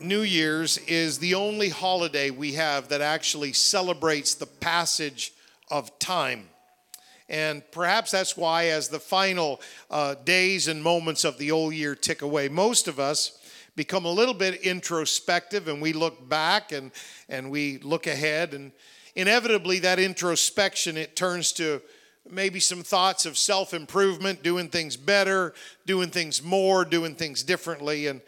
New Year's is the only holiday we have that actually celebrates the passage of time. And perhaps that's why, as the final uh, days and moments of the old year tick away, most of us become a little bit introspective and we look back and, and we look ahead. And inevitably, that introspection, it turns to maybe some thoughts of self improvement, doing things better, doing things more, doing things differently. And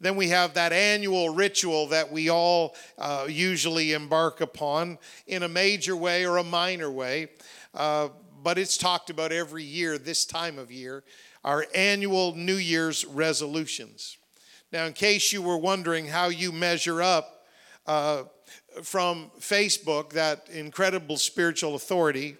then we have that annual ritual that we all uh, usually embark upon in a major way or a minor way. Uh, but it's talked about every year this time of year our annual New Year's resolutions. Now, in case you were wondering how you measure up uh, from Facebook, that incredible spiritual authority,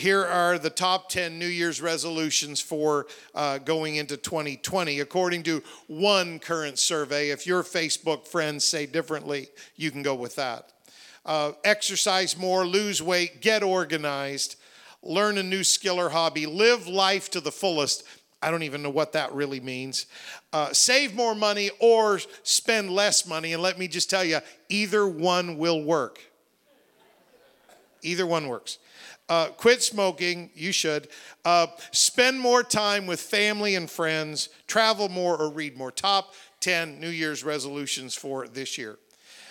here are the top 10 New Year's resolutions for uh, going into 2020, according to one current survey. If your Facebook friends say differently, you can go with that. Uh, exercise more, lose weight, get organized, learn a new skill or hobby, live life to the fullest. I don't even know what that really means. Uh, save more money or spend less money. And let me just tell you, either one will work. Either one works. Uh, quit smoking, you should. Uh, spend more time with family and friends, travel more or read more. Top 10 New Year's resolutions for this year.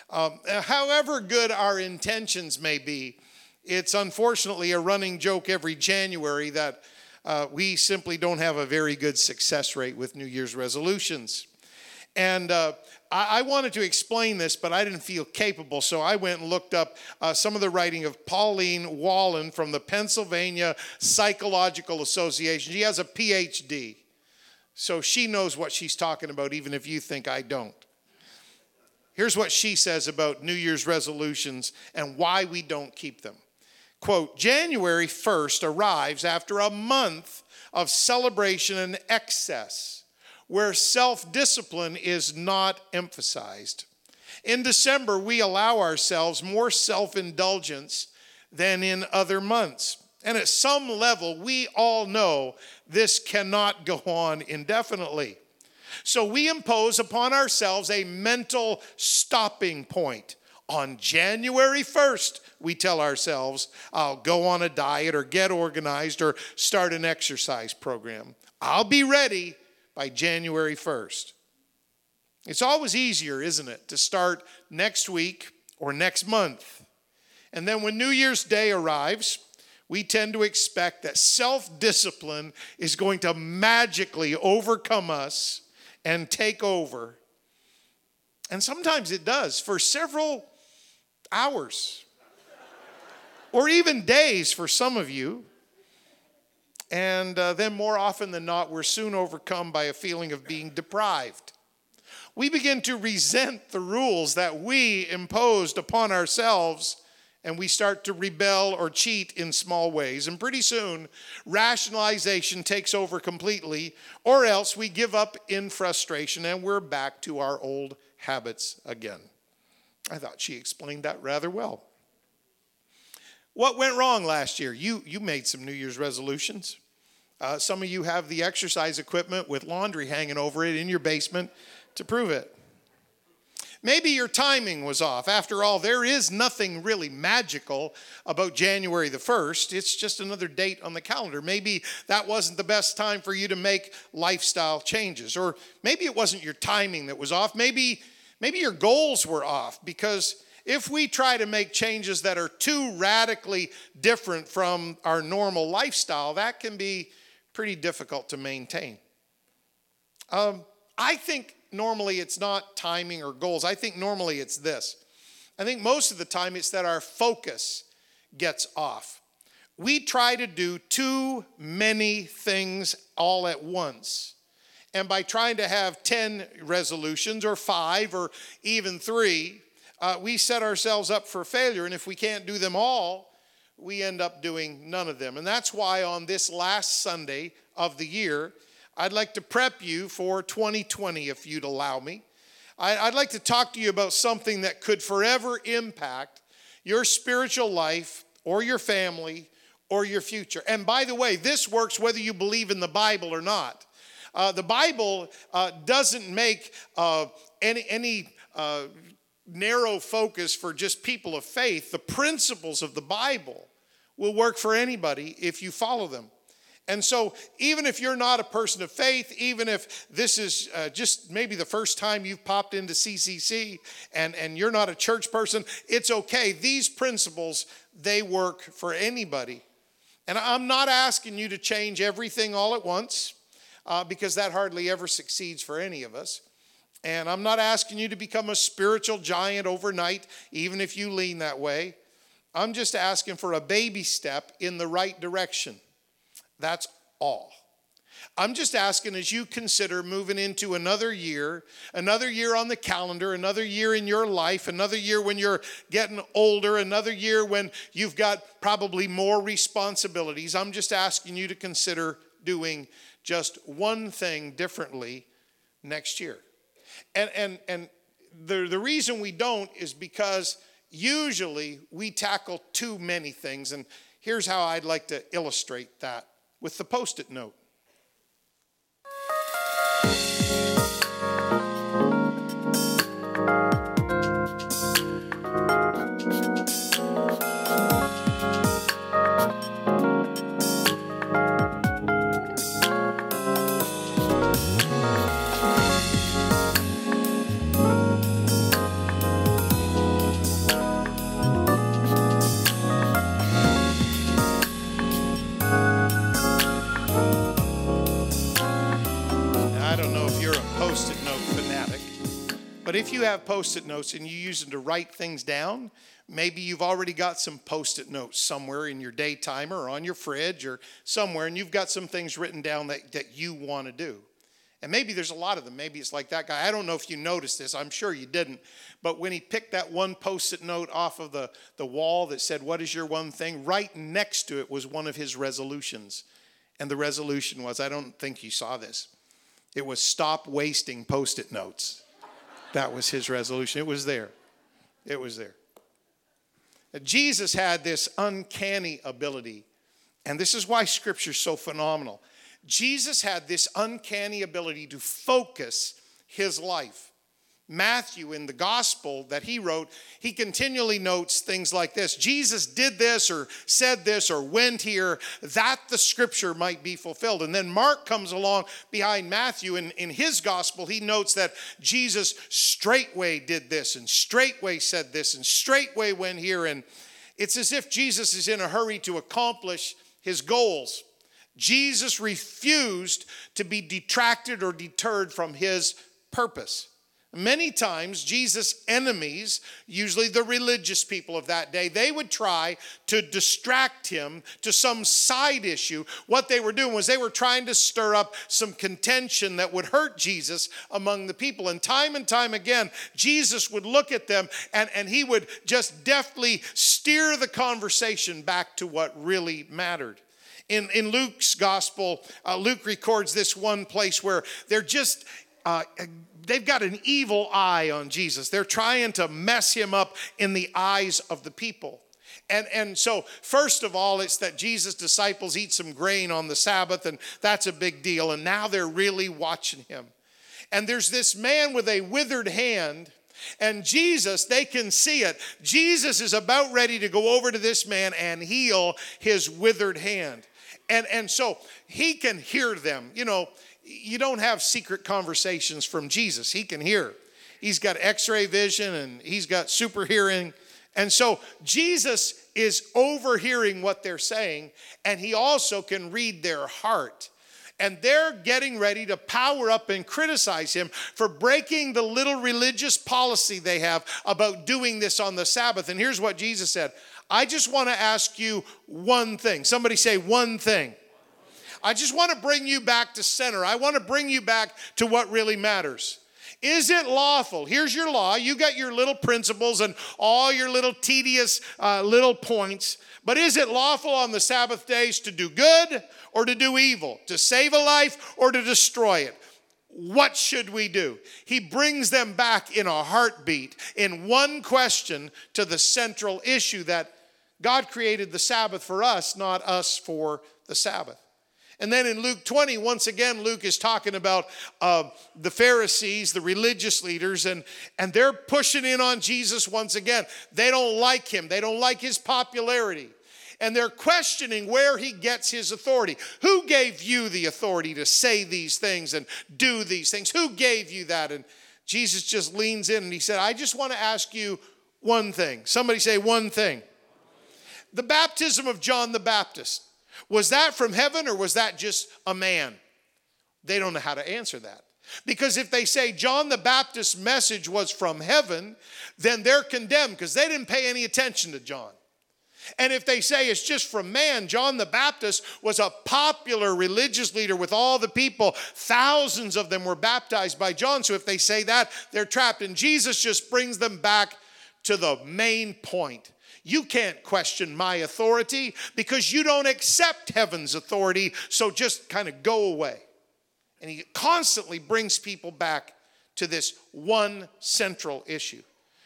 Um, however good our intentions may be, it's unfortunately a running joke every January that uh, we simply don't have a very good success rate with New Year's resolutions. And uh, I, I, wanted to explain this, but I didn't feel capable, so I went and looked up uh, some of the writing of Pauline Wallin from the Pennsylvania Psychological Association. She has a PhD, so she knows what she's talking about, even if you think I don't. Here's what she says about New Year's resolutions and why we don't keep them. Quote January 1st arrives after a month of celebration and excess where self discipline is not emphasized. In December, we allow ourselves more self indulgence than in other months. And at some level, we all know this cannot go on indefinitely. So we impose upon ourselves a mental stopping point. On January 1st, we tell ourselves, I'll go on a diet or get organized or start an exercise program. I'll be ready by January 1st. It's always easier, isn't it, to start next week or next month. And then when New Year's Day arrives, we tend to expect that self discipline is going to magically overcome us and take over. And sometimes it does for several hours or even days for some of you. And uh, then, more often than not, we're soon overcome by a feeling of being deprived. We begin to resent the rules that we imposed upon ourselves, and we start to rebel or cheat in small ways. And pretty soon, rationalization takes over completely, or else we give up in frustration and we're back to our old habits again. I thought she explained that rather well. What went wrong last year? You, you made some New Year's resolutions. Uh, some of you have the exercise equipment with laundry hanging over it in your basement to prove it. Maybe your timing was off. After all, there is nothing really magical about January the 1st. It's just another date on the calendar. Maybe that wasn't the best time for you to make lifestyle changes. Or maybe it wasn't your timing that was off. Maybe, maybe your goals were off because if we try to make changes that are too radically different from our normal lifestyle, that can be pretty difficult to maintain. Um, I think normally it's not timing or goals. I think normally it's this. I think most of the time it's that our focus gets off. We try to do too many things all at once. And by trying to have 10 resolutions or five or even three, uh, we set ourselves up for failure. And if we can't do them all, we end up doing none of them. And that's why on this last Sunday of the year, I'd like to prep you for 2020, if you'd allow me. I'd like to talk to you about something that could forever impact your spiritual life or your family or your future. And by the way, this works whether you believe in the Bible or not. Uh, the Bible uh, doesn't make uh, any, any uh, narrow focus for just people of faith. The principles of the Bible will work for anybody if you follow them. And so, even if you're not a person of faith, even if this is uh, just maybe the first time you've popped into CCC and, and you're not a church person, it's okay. These principles, they work for anybody. And I'm not asking you to change everything all at once uh, because that hardly ever succeeds for any of us. And I'm not asking you to become a spiritual giant overnight, even if you lean that way. I'm just asking for a baby step in the right direction. That's all. I'm just asking as you consider moving into another year, another year on the calendar, another year in your life, another year when you're getting older, another year when you've got probably more responsibilities. I'm just asking you to consider doing just one thing differently next year. And and and the, the reason we don't is because usually we tackle too many things. And here's how I'd like to illustrate that with the post it note. You have post it notes and you use them to write things down, maybe you've already got some post it notes somewhere in your day timer or on your fridge or somewhere, and you've got some things written down that, that you want to do. And maybe there's a lot of them. Maybe it's like that guy. I don't know if you noticed this. I'm sure you didn't. But when he picked that one post it note off of the, the wall that said, What is your one thing? Right next to it was one of his resolutions. And the resolution was I don't think you saw this. It was stop wasting post it notes. That was his resolution. It was there. It was there. Jesus had this uncanny ability, and this is why scripture is so phenomenal. Jesus had this uncanny ability to focus his life. Matthew, in the gospel that he wrote, he continually notes things like this Jesus did this, or said this, or went here, that the scripture might be fulfilled. And then Mark comes along behind Matthew, and in his gospel, he notes that Jesus straightway did this, and straightway said this, and straightway went here. And it's as if Jesus is in a hurry to accomplish his goals. Jesus refused to be detracted or deterred from his purpose. Many times, Jesus' enemies, usually the religious people of that day, they would try to distract him to some side issue. What they were doing was they were trying to stir up some contention that would hurt Jesus among the people. And time and time again, Jesus would look at them and, and he would just deftly steer the conversation back to what really mattered. In, in Luke's gospel, uh, Luke records this one place where they're just uh, they've got an evil eye on Jesus. They're trying to mess him up in the eyes of the people. And, and so, first of all, it's that Jesus' disciples eat some grain on the Sabbath, and that's a big deal. And now they're really watching him. And there's this man with a withered hand, and Jesus, they can see it. Jesus is about ready to go over to this man and heal his withered hand. And, and so he can hear them. You know, you don't have secret conversations from Jesus. He can hear. He's got x ray vision and he's got super hearing. And so Jesus is overhearing what they're saying, and he also can read their heart. And they're getting ready to power up and criticize him for breaking the little religious policy they have about doing this on the Sabbath. And here's what Jesus said I just want to ask you one thing. Somebody say, one thing. I just want to bring you back to center. I want to bring you back to what really matters. Is it lawful? Here's your law. You got your little principles and all your little tedious uh, little points. But is it lawful on the Sabbath days to do good or to do evil? To save a life or to destroy it? What should we do? He brings them back in a heartbeat, in one question, to the central issue that God created the Sabbath for us, not us for the Sabbath. And then in Luke 20, once again, Luke is talking about uh, the Pharisees, the religious leaders, and, and they're pushing in on Jesus once again. They don't like him, they don't like his popularity. And they're questioning where he gets his authority. Who gave you the authority to say these things and do these things? Who gave you that? And Jesus just leans in and he said, I just want to ask you one thing. Somebody say one thing. The baptism of John the Baptist was that from heaven or was that just a man? They don't know how to answer that. Because if they say John the Baptist's message was from heaven, then they're condemned because they didn't pay any attention to John. And if they say it's just from man, John the Baptist was a popular religious leader with all the people. Thousands of them were baptized by John. So if they say that, they're trapped. And Jesus just brings them back to the main point. You can't question my authority because you don't accept heaven's authority, so just kind of go away. And he constantly brings people back to this one central issue.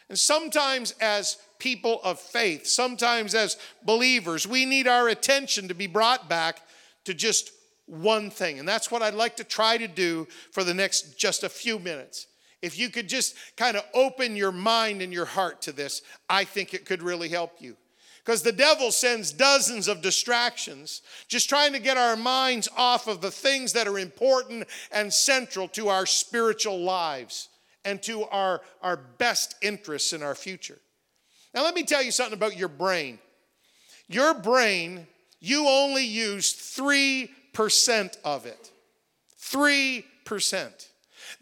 And sometimes, as people of faith, sometimes as believers, we need our attention to be brought back to just one thing. And that's what I'd like to try to do for the next just a few minutes. If you could just kind of open your mind and your heart to this, I think it could really help you. Because the devil sends dozens of distractions, just trying to get our minds off of the things that are important and central to our spiritual lives and to our, our best interests in our future. Now, let me tell you something about your brain. Your brain, you only use 3% of it. 3%.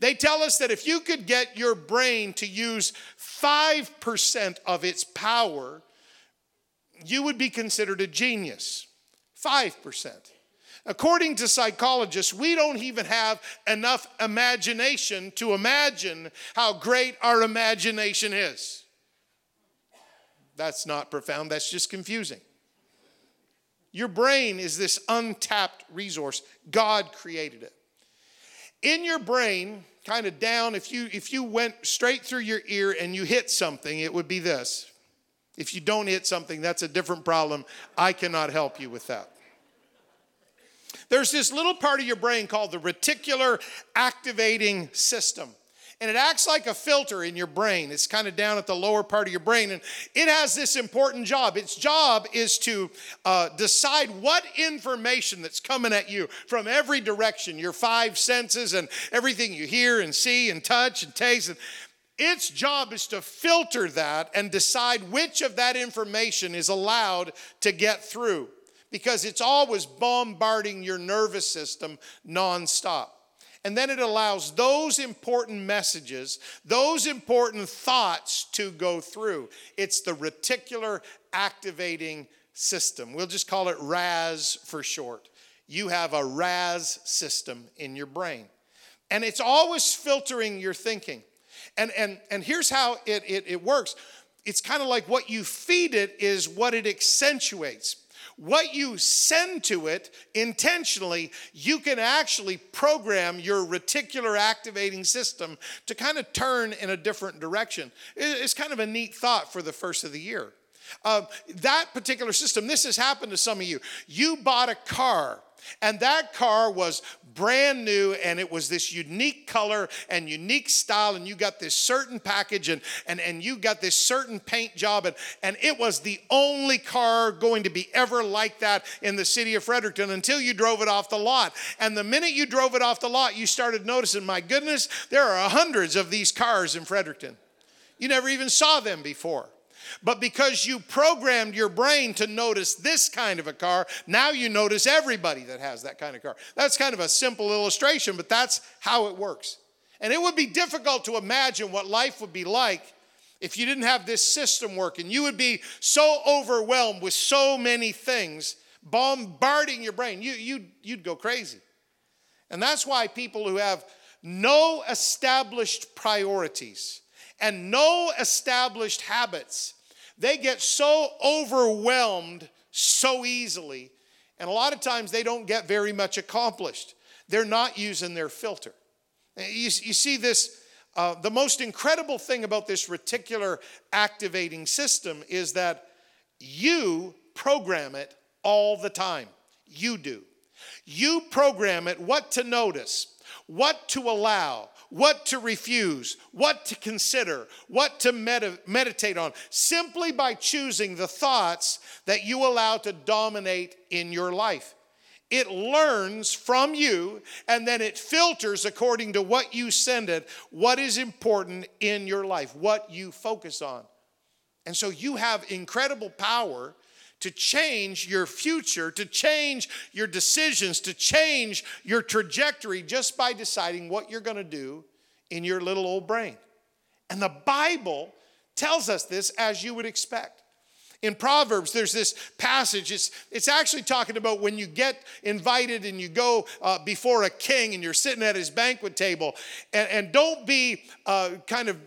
They tell us that if you could get your brain to use 5% of its power, you would be considered a genius. 5%. According to psychologists, we don't even have enough imagination to imagine how great our imagination is. That's not profound, that's just confusing. Your brain is this untapped resource. God created it. In your brain, kind of down, if you if you went straight through your ear and you hit something, it would be this. If you don't hit something, that's a different problem. I cannot help you with that. There's this little part of your brain called the reticular activating system and it acts like a filter in your brain. It's kind of down at the lower part of your brain, and it has this important job. Its job is to uh, decide what information that's coming at you from every direction your five senses and everything you hear and see and touch and taste. And its job is to filter that and decide which of that information is allowed to get through because it's always bombarding your nervous system nonstop. And then it allows those important messages, those important thoughts to go through. It's the reticular activating system. We'll just call it RAS for short. You have a RAS system in your brain. And it's always filtering your thinking. And, and, and here's how it, it, it works it's kind of like what you feed it is what it accentuates what you send to it intentionally, you can actually program your reticular activating system to kind of turn in a different direction. It's kind of a neat thought for the first of the year. Uh, that particular system, this has happened to some of you. You bought a car and that car was brand new and it was this unique color and unique style. And you got this certain package and, and, and you got this certain paint job. And, and it was the only car going to be ever like that in the city of Fredericton until you drove it off the lot. And the minute you drove it off the lot, you started noticing, my goodness, there are hundreds of these cars in Fredericton. You never even saw them before. But because you programmed your brain to notice this kind of a car, now you notice everybody that has that kind of car. That's kind of a simple illustration, but that's how it works. And it would be difficult to imagine what life would be like if you didn't have this system working. You would be so overwhelmed with so many things bombarding your brain. You, you, you'd go crazy. And that's why people who have no established priorities and no established habits they get so overwhelmed so easily, and a lot of times they don't get very much accomplished. They're not using their filter. You, you see this, uh, the most incredible thing about this reticular activating system is that you program it all the time. You do. You program it what to notice, what to allow, what to refuse, what to consider, what to med- meditate on, simply by choosing the thoughts that you allow to dominate in your life. It learns from you and then it filters according to what you send it, what is important in your life, what you focus on. And so you have incredible power to change your future, to change your decisions, to change your trajectory just by deciding what you're going to do in your little old brain. And the Bible tells us this as you would expect. In Proverbs, there's this passage. It's, it's actually talking about when you get invited and you go uh, before a king and you're sitting at his banquet table. And, and don't be uh, kind of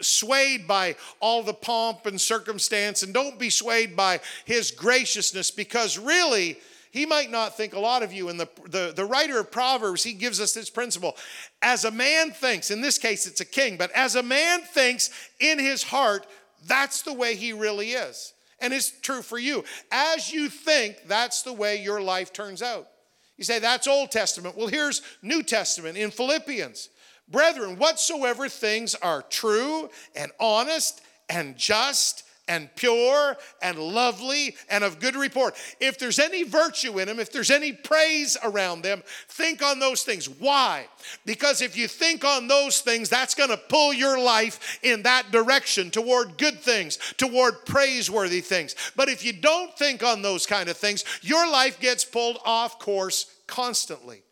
swayed by all the pomp and circumstance, and don't be swayed by his graciousness, because really, he might not think a lot of you. And the, the, the writer of Proverbs, he gives us this principle. As a man thinks, in this case it's a king, but as a man thinks in his heart, that's the way he really is. And it's true for you. As you think, that's the way your life turns out. You say, that's Old Testament. Well, here's New Testament in Philippians. Brethren, whatsoever things are true and honest and just and pure and lovely and of good report. If there's any virtue in them, if there's any praise around them, think on those things. Why? Because if you think on those things, that's going to pull your life in that direction toward good things, toward praiseworthy things. But if you don't think on those kind of things, your life gets pulled off course constantly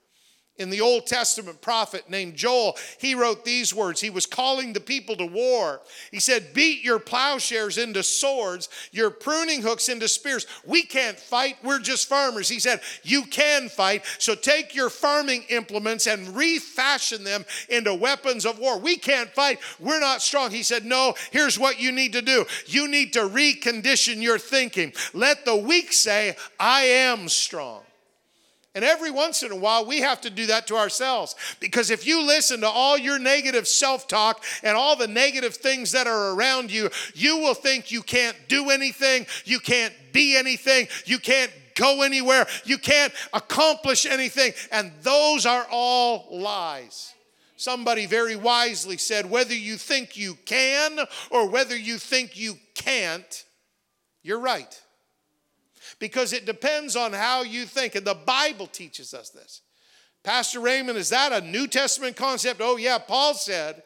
in the Old Testament prophet named Joel, he wrote these words. He was calling the people to war. He said, Beat your plowshares into swords, your pruning hooks into spears. We can't fight, we're just farmers. He said, You can fight, so take your farming implements and refashion them into weapons of war. We can't fight, we're not strong. He said, No, here's what you need to do you need to recondition your thinking. Let the weak say, I am strong. And every once in a while, we have to do that to ourselves. Because if you listen to all your negative self talk and all the negative things that are around you, you will think you can't do anything, you can't be anything, you can't go anywhere, you can't accomplish anything. And those are all lies. Somebody very wisely said whether you think you can or whether you think you can't, you're right because it depends on how you think. And the Bible teaches us this. Pastor Raymond, is that a New Testament concept? Oh, yeah, Paul said,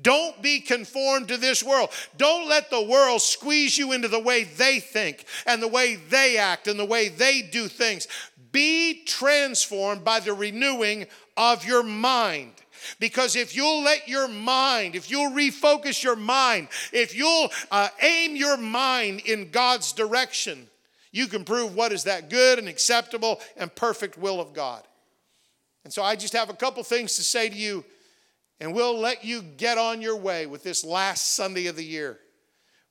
don't be conformed to this world. Don't let the world squeeze you into the way they think and the way they act and the way they do things. Be transformed by the renewing of your mind. Because if you'll let your mind, if you'll refocus your mind, if you'll uh, aim your mind in God's direction, you can prove what is that good and acceptable and perfect will of God. And so I just have a couple things to say to you, and we'll let you get on your way with this last Sunday of the year.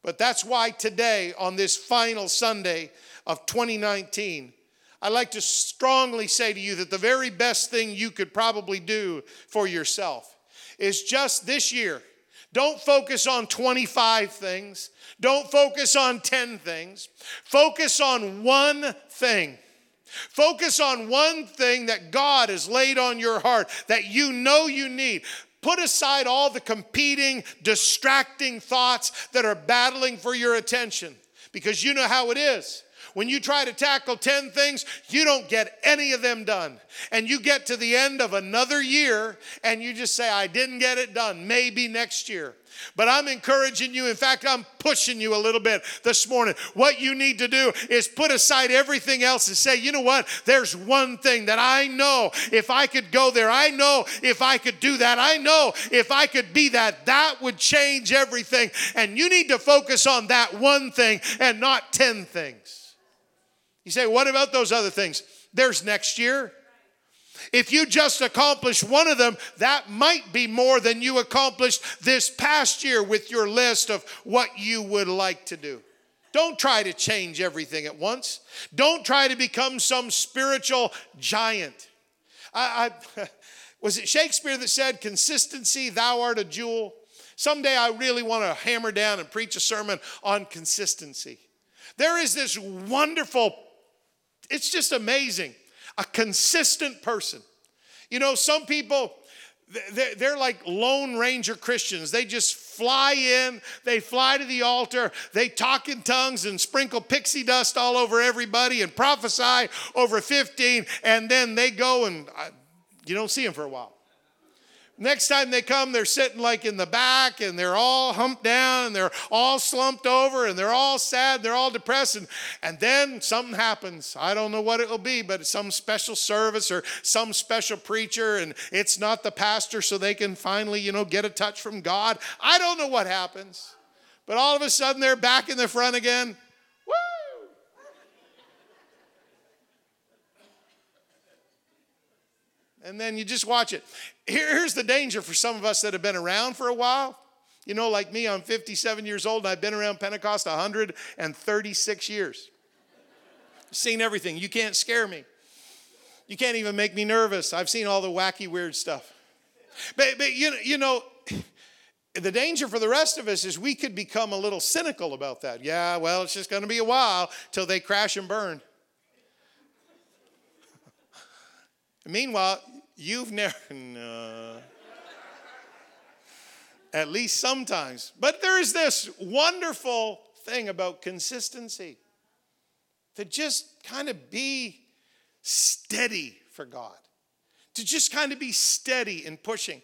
But that's why today, on this final Sunday of 2019, I'd like to strongly say to you that the very best thing you could probably do for yourself is just this year. Don't focus on 25 things. Don't focus on 10 things. Focus on one thing. Focus on one thing that God has laid on your heart that you know you need. Put aside all the competing, distracting thoughts that are battling for your attention because you know how it is. When you try to tackle 10 things, you don't get any of them done. And you get to the end of another year and you just say, I didn't get it done. Maybe next year. But I'm encouraging you. In fact, I'm pushing you a little bit this morning. What you need to do is put aside everything else and say, you know what? There's one thing that I know if I could go there, I know if I could do that, I know if I could be that, that would change everything. And you need to focus on that one thing and not 10 things. You say, what about those other things? There's next year. If you just accomplish one of them, that might be more than you accomplished this past year with your list of what you would like to do. Don't try to change everything at once. Don't try to become some spiritual giant. I, I, was it Shakespeare that said, Consistency, thou art a jewel? Someday I really want to hammer down and preach a sermon on consistency. There is this wonderful, it's just amazing a consistent person. You know, some people, they're like Lone Ranger Christians. They just fly in, they fly to the altar, they talk in tongues and sprinkle pixie dust all over everybody and prophesy over 15, and then they go and uh, you don't see them for a while. Next time they come, they're sitting like in the back and they're all humped down and they're all slumped over and they're all sad, they're all depressed. And, and then something happens. I don't know what it will be, but some special service or some special preacher and it's not the pastor so they can finally, you know, get a touch from God. I don't know what happens. But all of a sudden they're back in the front again. Woo! And then you just watch it. Here's the danger for some of us that have been around for a while. You know, like me, I'm 57 years old and I've been around Pentecost 136 years. seen everything. You can't scare me. You can't even make me nervous. I've seen all the wacky, weird stuff. But, but you, you know, the danger for the rest of us is we could become a little cynical about that. Yeah, well, it's just going to be a while till they crash and burn. Meanwhile, You've never, no. At least sometimes. But there is this wonderful thing about consistency to just kind of be steady for God, to just kind of be steady in pushing.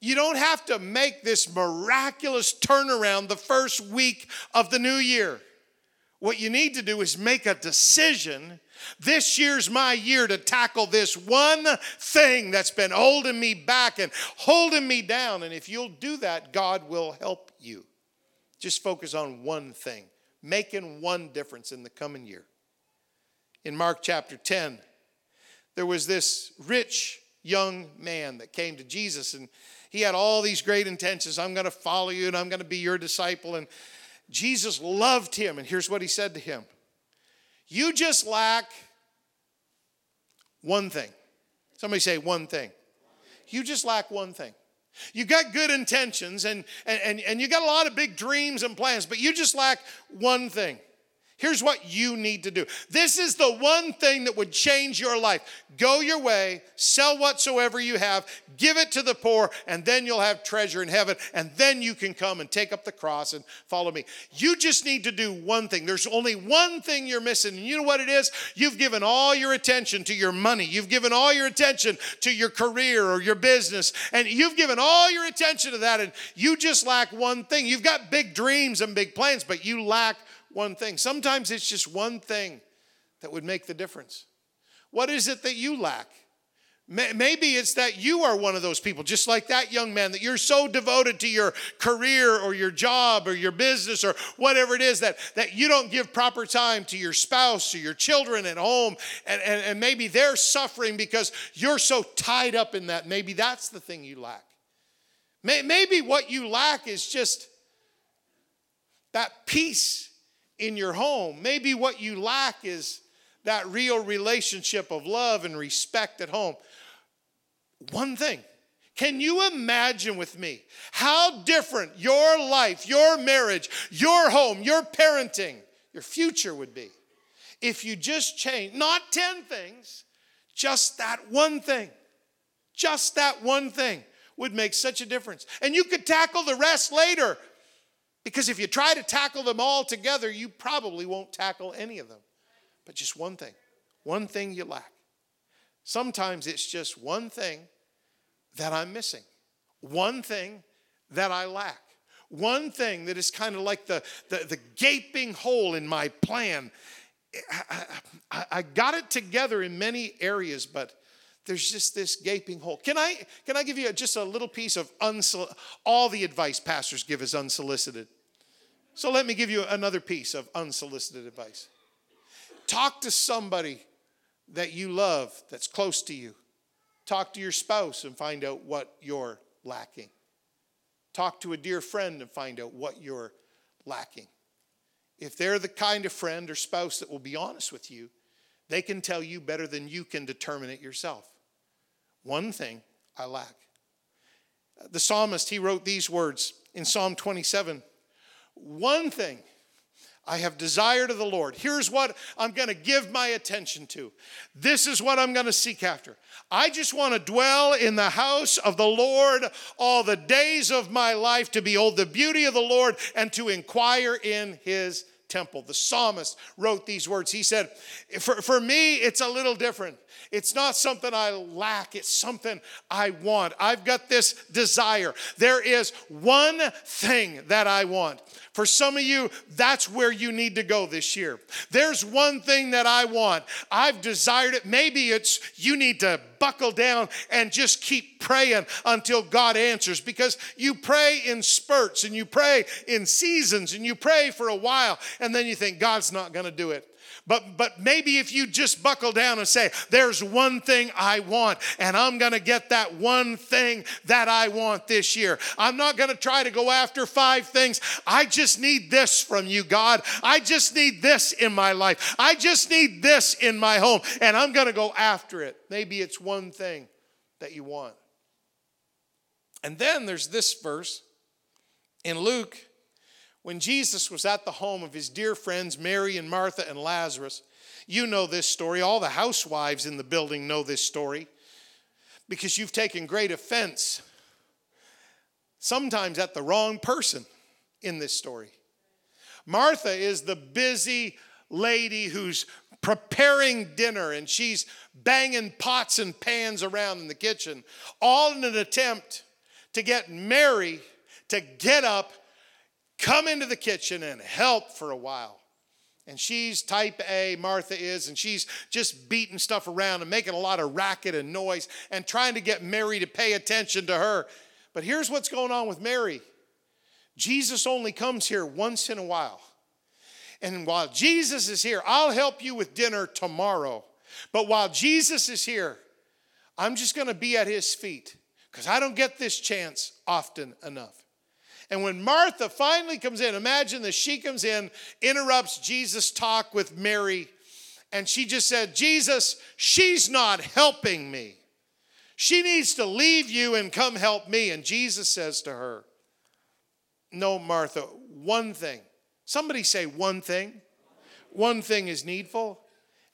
You don't have to make this miraculous turnaround the first week of the new year. What you need to do is make a decision this year's my year to tackle this one thing that's been holding me back and holding me down. And if you'll do that, God will help you. Just focus on one thing, making one difference in the coming year. In Mark chapter 10, there was this rich young man that came to Jesus and he had all these great intentions. I'm going to follow you and I'm going to be your disciple. And Jesus loved him. And here's what he said to him you just lack one thing. Somebody say one thing. You just lack one thing. You got good intentions and, and, and you got a lot of big dreams and plans, but you just lack one thing. Here's what you need to do. This is the one thing that would change your life. Go your way, sell whatsoever you have, give it to the poor, and then you'll have treasure in heaven. And then you can come and take up the cross and follow me. You just need to do one thing. There's only one thing you're missing. And you know what it is? You've given all your attention to your money, you've given all your attention to your career or your business, and you've given all your attention to that. And you just lack one thing. You've got big dreams and big plans, but you lack one thing. Sometimes it's just one thing that would make the difference. What is it that you lack? Maybe it's that you are one of those people, just like that young man, that you're so devoted to your career or your job or your business or whatever it is that, that you don't give proper time to your spouse or your children at home. And, and, and maybe they're suffering because you're so tied up in that. Maybe that's the thing you lack. Maybe what you lack is just that peace in your home. Maybe what you lack is that real relationship of love and respect at home. One thing. Can you imagine with me how different your life, your marriage, your home, your parenting, your future would be if you just change not 10 things, just that one thing? Just that one thing would make such a difference. And you could tackle the rest later because if you try to tackle them all together, you probably won't tackle any of them. But just one thing, one thing you lack. Sometimes it's just one thing that I'm missing, one thing that I lack, one thing that is kind of like the, the, the gaping hole in my plan. I, I, I got it together in many areas, but there's just this gaping hole. Can I, can I give you just a little piece of unsol- all the advice pastors give is unsolicited? So let me give you another piece of unsolicited advice. Talk to somebody that you love that's close to you. Talk to your spouse and find out what you're lacking. Talk to a dear friend and find out what you're lacking. If they're the kind of friend or spouse that will be honest with you, they can tell you better than you can determine it yourself. One thing I lack. The psalmist, he wrote these words in Psalm 27 one thing I have desired of the Lord. Here's what I'm going to give my attention to. This is what I'm going to seek after. I just want to dwell in the house of the Lord all the days of my life to behold the beauty of the Lord and to inquire in his temple. The psalmist wrote these words. He said, For, for me, it's a little different. It's not something I lack, it's something I want. I've got this desire. There is one thing that I want. For some of you, that's where you need to go this year. There's one thing that I want. I've desired it. Maybe it's you need to buckle down and just keep praying until God answers because you pray in spurts and you pray in seasons and you pray for a while and then you think God's not going to do it. But, but maybe if you just buckle down and say, There's one thing I want, and I'm gonna get that one thing that I want this year. I'm not gonna try to go after five things. I just need this from you, God. I just need this in my life. I just need this in my home, and I'm gonna go after it. Maybe it's one thing that you want. And then there's this verse in Luke when Jesus was at the home of his dear friends Mary and Martha and Lazarus, you know this story. All the housewives in the building know this story because you've taken great offense, sometimes at the wrong person in this story. Martha is the busy lady who's preparing dinner and she's banging pots and pans around in the kitchen, all in an attempt to get Mary to get up come into the kitchen and help for a while. And she's type A, Martha is, and she's just beating stuff around and making a lot of racket and noise and trying to get Mary to pay attention to her. But here's what's going on with Mary Jesus only comes here once in a while. And while Jesus is here, I'll help you with dinner tomorrow. But while Jesus is here, I'm just going to be at his feet because I don't get this chance often enough. And when Martha finally comes in, imagine this she comes in, interrupts Jesus' talk with Mary, and she just said, Jesus, she's not helping me. She needs to leave you and come help me. And Jesus says to her, No, Martha, one thing. Somebody say one thing. One thing is needful.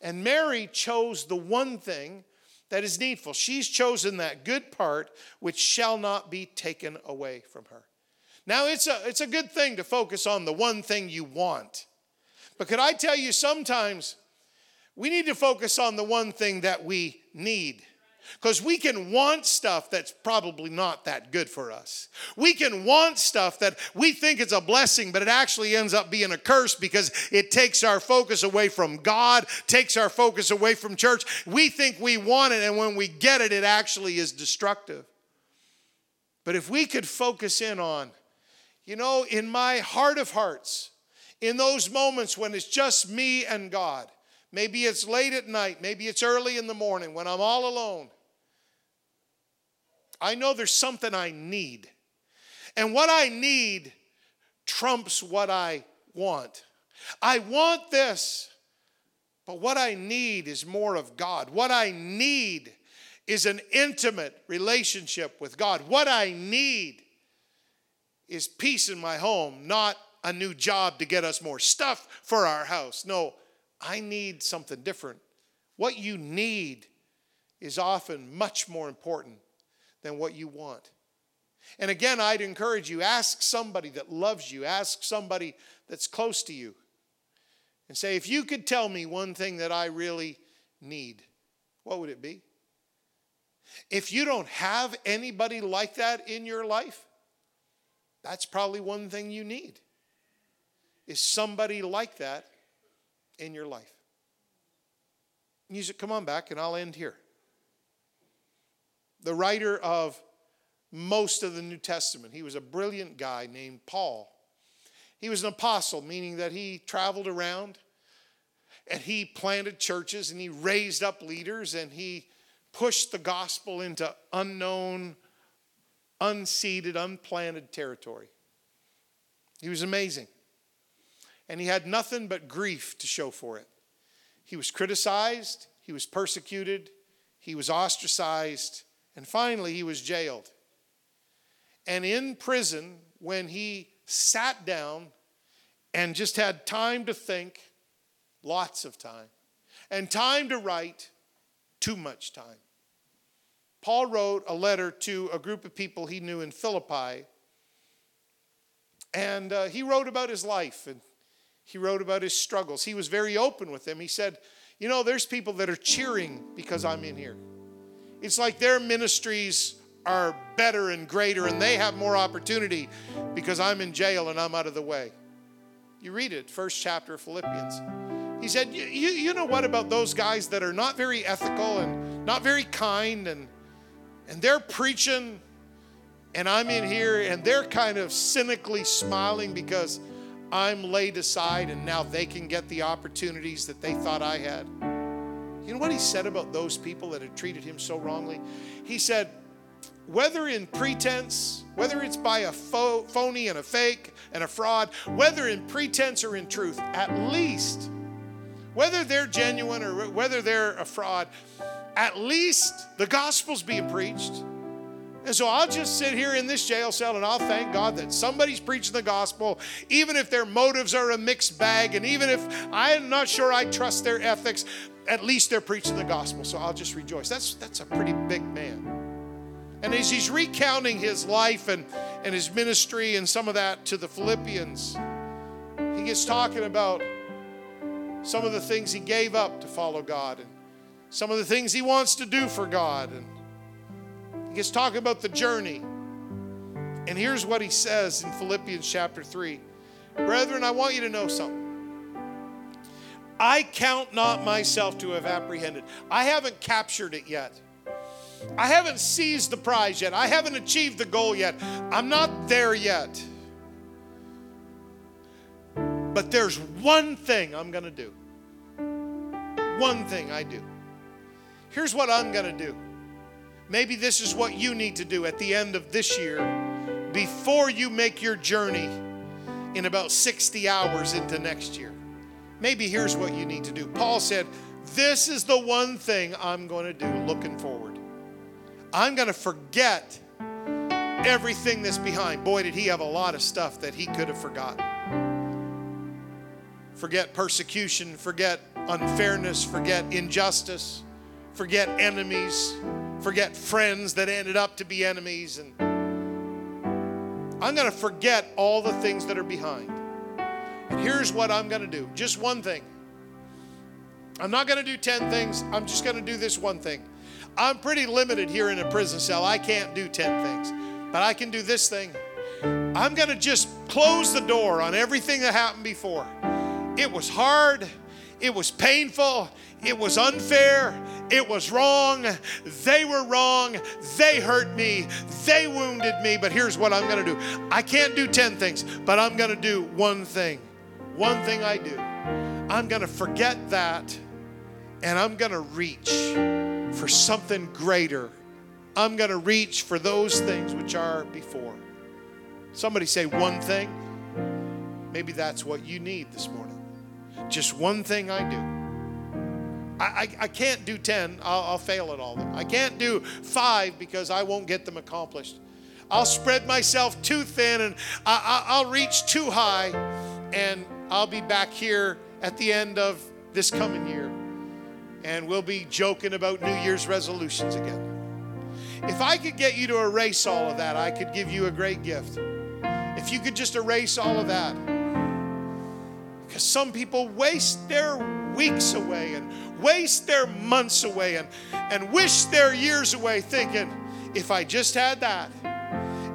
And Mary chose the one thing that is needful. She's chosen that good part which shall not be taken away from her. Now, it's a, it's a good thing to focus on the one thing you want. But could I tell you, sometimes we need to focus on the one thing that we need. Because we can want stuff that's probably not that good for us. We can want stuff that we think is a blessing, but it actually ends up being a curse because it takes our focus away from God, takes our focus away from church. We think we want it, and when we get it, it actually is destructive. But if we could focus in on you know, in my heart of hearts, in those moments when it's just me and God, maybe it's late at night, maybe it's early in the morning when I'm all alone, I know there's something I need. And what I need trumps what I want. I want this, but what I need is more of God. What I need is an intimate relationship with God. What I need is peace in my home, not a new job to get us more stuff for our house. No, I need something different. What you need is often much more important than what you want. And again, I'd encourage you ask somebody that loves you, ask somebody that's close to you, and say, if you could tell me one thing that I really need, what would it be? If you don't have anybody like that in your life, that's probably one thing you need is somebody like that in your life. Music, come on back, and I'll end here. The writer of most of the New Testament, he was a brilliant guy named Paul. He was an apostle, meaning that he traveled around and he planted churches and he raised up leaders and he pushed the gospel into unknown unseeded, unplanted territory. He was amazing. And he had nothing but grief to show for it. He was criticized, he was persecuted, he was ostracized, and finally he was jailed. And in prison, when he sat down and just had time to think, lots of time, and time to write, too much time. Paul wrote a letter to a group of people he knew in Philippi, and uh, he wrote about his life and he wrote about his struggles. He was very open with them. He said, You know, there's people that are cheering because I'm in here. It's like their ministries are better and greater and they have more opportunity because I'm in jail and I'm out of the way. You read it, first chapter of Philippians. He said, you, you know what about those guys that are not very ethical and not very kind and and they're preaching and I'm in here and they're kind of cynically smiling because I'm laid aside and now they can get the opportunities that they thought I had. You know what he said about those people that had treated him so wrongly? He said, whether in pretense, whether it's by a fo- phony and a fake and a fraud, whether in pretense or in truth, at least, whether they're genuine or whether they're a fraud, at least the gospel's being preached. And so I'll just sit here in this jail cell and I'll thank God that somebody's preaching the gospel, even if their motives are a mixed bag, and even if I'm not sure I trust their ethics, at least they're preaching the gospel. So I'll just rejoice. That's, that's a pretty big man. And as he's recounting his life and, and his ministry and some of that to the Philippians, he gets talking about some of the things he gave up to follow God and some of the things he wants to do for God. And he gets talking about the journey. And here's what he says in Philippians chapter 3 Brethren, I want you to know something. I count not myself to have apprehended, I haven't captured it yet. I haven't seized the prize yet. I haven't achieved the goal yet. I'm not there yet. But there's one thing I'm going to do. One thing I do. Here's what I'm going to do. Maybe this is what you need to do at the end of this year before you make your journey in about 60 hours into next year. Maybe here's what you need to do. Paul said, This is the one thing I'm going to do looking forward. I'm going to forget everything that's behind. Boy, did he have a lot of stuff that he could have forgotten. Forget persecution, forget unfairness, forget injustice, forget enemies, forget friends that ended up to be enemies. And I'm going to forget all the things that are behind. And here's what I'm going to do just one thing. I'm not going to do 10 things, I'm just going to do this one thing. I'm pretty limited here in a prison cell. I can't do 10 things, but I can do this thing. I'm going to just close the door on everything that happened before. It was hard, it was painful, it was unfair, it was wrong. They were wrong. They hurt me. They wounded me. But here's what I'm going to do I can't do 10 things, but I'm going to do one thing. One thing I do. I'm going to forget that and I'm going to reach for something greater. I'm going to reach for those things which are before. Somebody say one thing. Maybe that's what you need this morning. Just one thing I do. I, I, I can't do 10, I'll, I'll fail at all of them. I can't do five because I won't get them accomplished. I'll spread myself too thin and I, I'll reach too high, and I'll be back here at the end of this coming year and we'll be joking about New Year's resolutions again. If I could get you to erase all of that, I could give you a great gift. If you could just erase all of that. Because some people waste their weeks away and waste their months away and, and wish their years away thinking, if I just had that,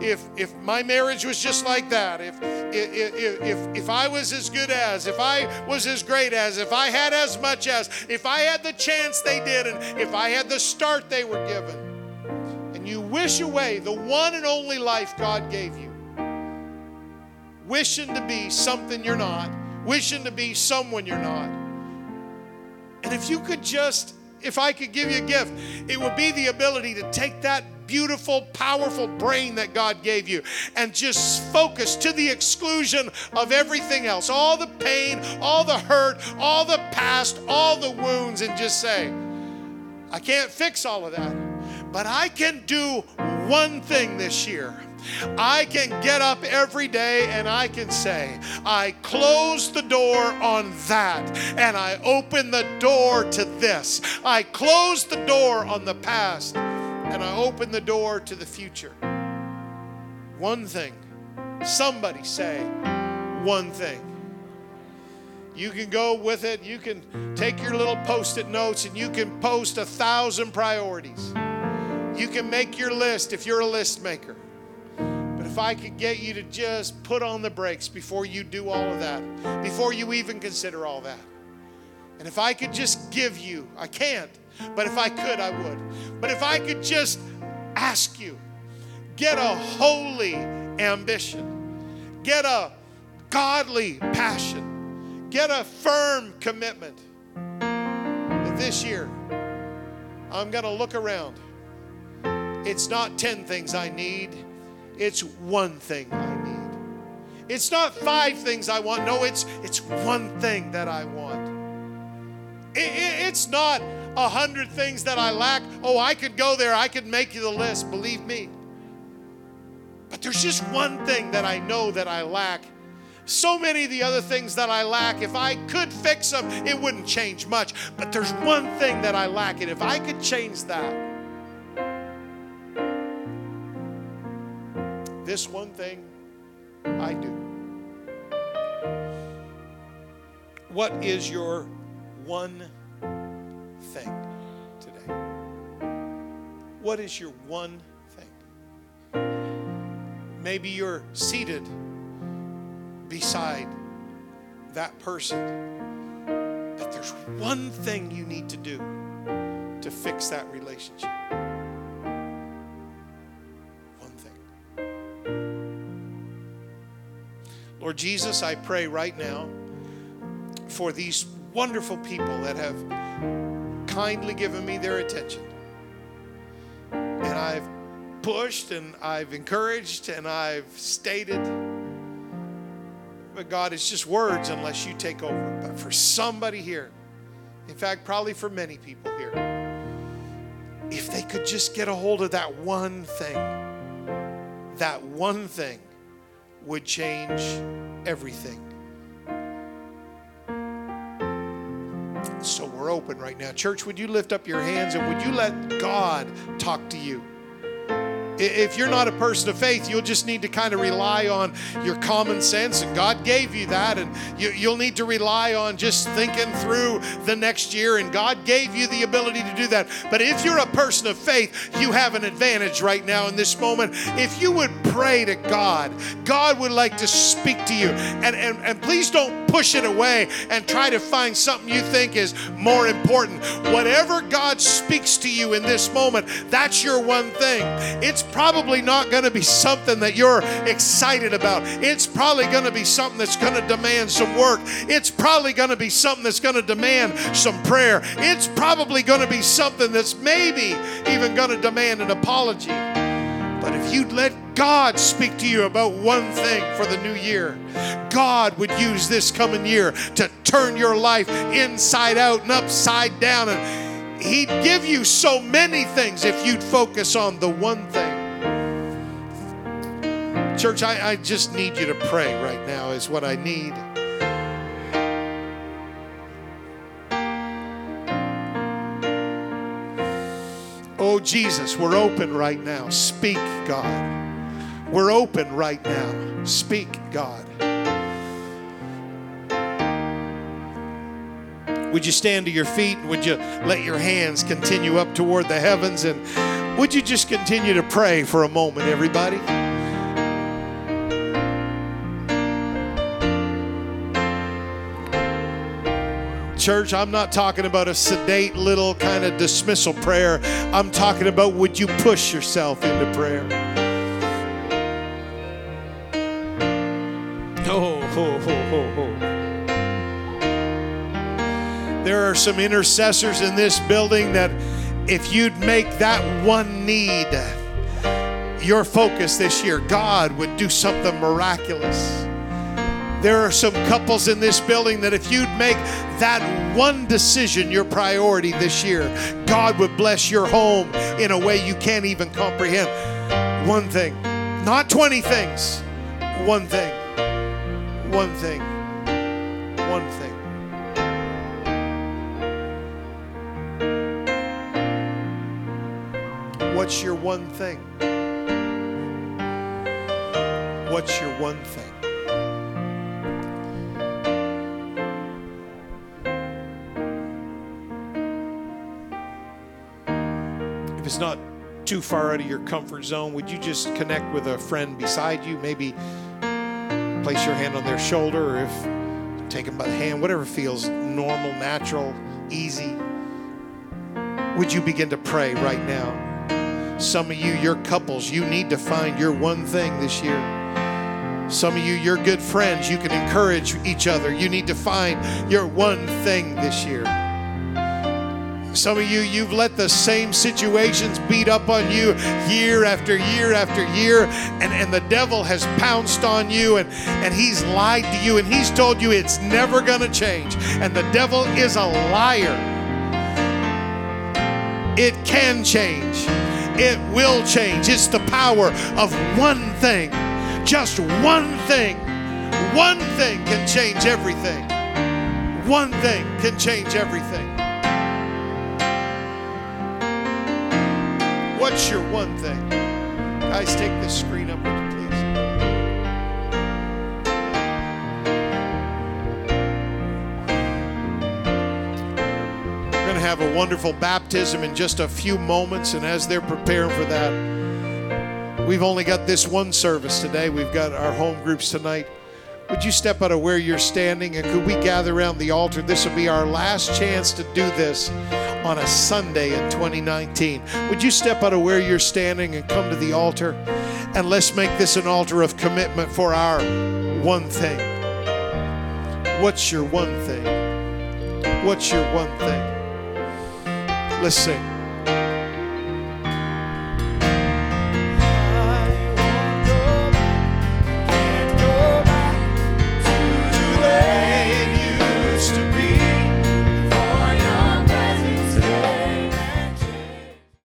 if if my marriage was just like that, if if if if I was as good as, if I was as great as, if I had as much as, if I had the chance they did, and if I had the start they were given, and you wish away the one and only life God gave you, wishing to be something you're not, wishing to be someone you're not. And if you could just, if I could give you a gift, it would be the ability to take that beautiful, powerful brain that God gave you and just focus to the exclusion of everything else all the pain, all the hurt, all the past, all the wounds, and just say, I can't fix all of that, but I can do one thing this year. I can get up every day and I can say, I close the door on that and I open the door to this. I close the door on the past and I open the door to the future. One thing. Somebody say one thing. You can go with it. You can take your little post it notes and you can post a thousand priorities. You can make your list if you're a list maker. If I could get you to just put on the brakes before you do all of that, before you even consider all that. And if I could just give you, I can't, but if I could, I would. But if I could just ask you, get a holy ambition, get a godly passion, get a firm commitment this year I'm going to look around. It's not 10 things I need, it's one thing I need. It's not five things I want. No, it's it's one thing that I want. It, it, it's not a hundred things that I lack. Oh, I could go there. I could make you the list. Believe me. But there's just one thing that I know that I lack. So many of the other things that I lack, if I could fix them, it wouldn't change much. But there's one thing that I lack, and if I could change that, this one thing I do. What is your one thing today? What is your one thing? Maybe you're seated beside that person, but there's one thing you need to do to fix that relationship. Lord Jesus, I pray right now for these wonderful people that have kindly given me their attention. And I've pushed and I've encouraged and I've stated. But God, it's just words unless you take over. But for somebody here, in fact, probably for many people here, if they could just get a hold of that one thing, that one thing would change everything. So we're open right now. Church, would you lift up your hands and would you let God talk to you? If you're not a person of faith, you'll just need to kind of rely on your common sense, and God gave you that, and you, will need to rely on just thinking through the next year, and God gave you the ability to do that. But if you're a person of faith, you have an advantage right now in this moment. If you would pray to God, God would like to speak to you, and, and, and please don't push it away and try to find something you think is more important. Whatever God speaks to you in this moment, that's your one thing. It's probably not going to be something that you're excited about. It's probably going to be something that's going to demand some work. It's probably going to be something that's going to demand some prayer. It's probably going to be something that's maybe even going to demand an apology. But if you'd let God speak to you about one thing for the new year, God would use this coming year to turn your life inside out and upside down. And He'd give you so many things if you'd focus on the one thing. Church, I, I just need you to pray right now, is what I need. Oh, Jesus, we're open right now. Speak, God. We're open right now. Speak, God. Would you stand to your feet? Would you let your hands continue up toward the heavens? And would you just continue to pray for a moment, everybody? Church, I'm not talking about a sedate little kind of dismissal prayer. I'm talking about would you push yourself into prayer? Oh, ho, ho, ho, ho. There are some intercessors in this building that if you'd make that one need your focus this year, God would do something miraculous. There are some couples in this building that if you'd make that one decision your priority this year, God would bless your home in a way you can't even comprehend. One thing Not 20 things, one thing. One thing. One thing. What's your one thing? What's your one thing? Not too far out of your comfort zone, would you just connect with a friend beside you? Maybe place your hand on their shoulder, or if take them by the hand, whatever feels normal, natural, easy. Would you begin to pray right now? Some of you, your couples, you need to find your one thing this year. Some of you, your good friends, you can encourage each other. You need to find your one thing this year. Some of you, you've let the same situations beat up on you year after year after year, and, and the devil has pounced on you and, and he's lied to you and he's told you it's never going to change. And the devil is a liar. It can change, it will change. It's the power of one thing, just one thing. One thing can change everything. One thing can change everything. What's your one thing? Guys, take this screen up, would you please? We're going to have a wonderful baptism in just a few moments, and as they're preparing for that, we've only got this one service today. We've got our home groups tonight. Would you step out of where you're standing and could we gather around the altar? This will be our last chance to do this on a Sunday in 2019. Would you step out of where you're standing and come to the altar? And let's make this an altar of commitment for our one thing. What's your one thing? What's your one thing? Let's sing.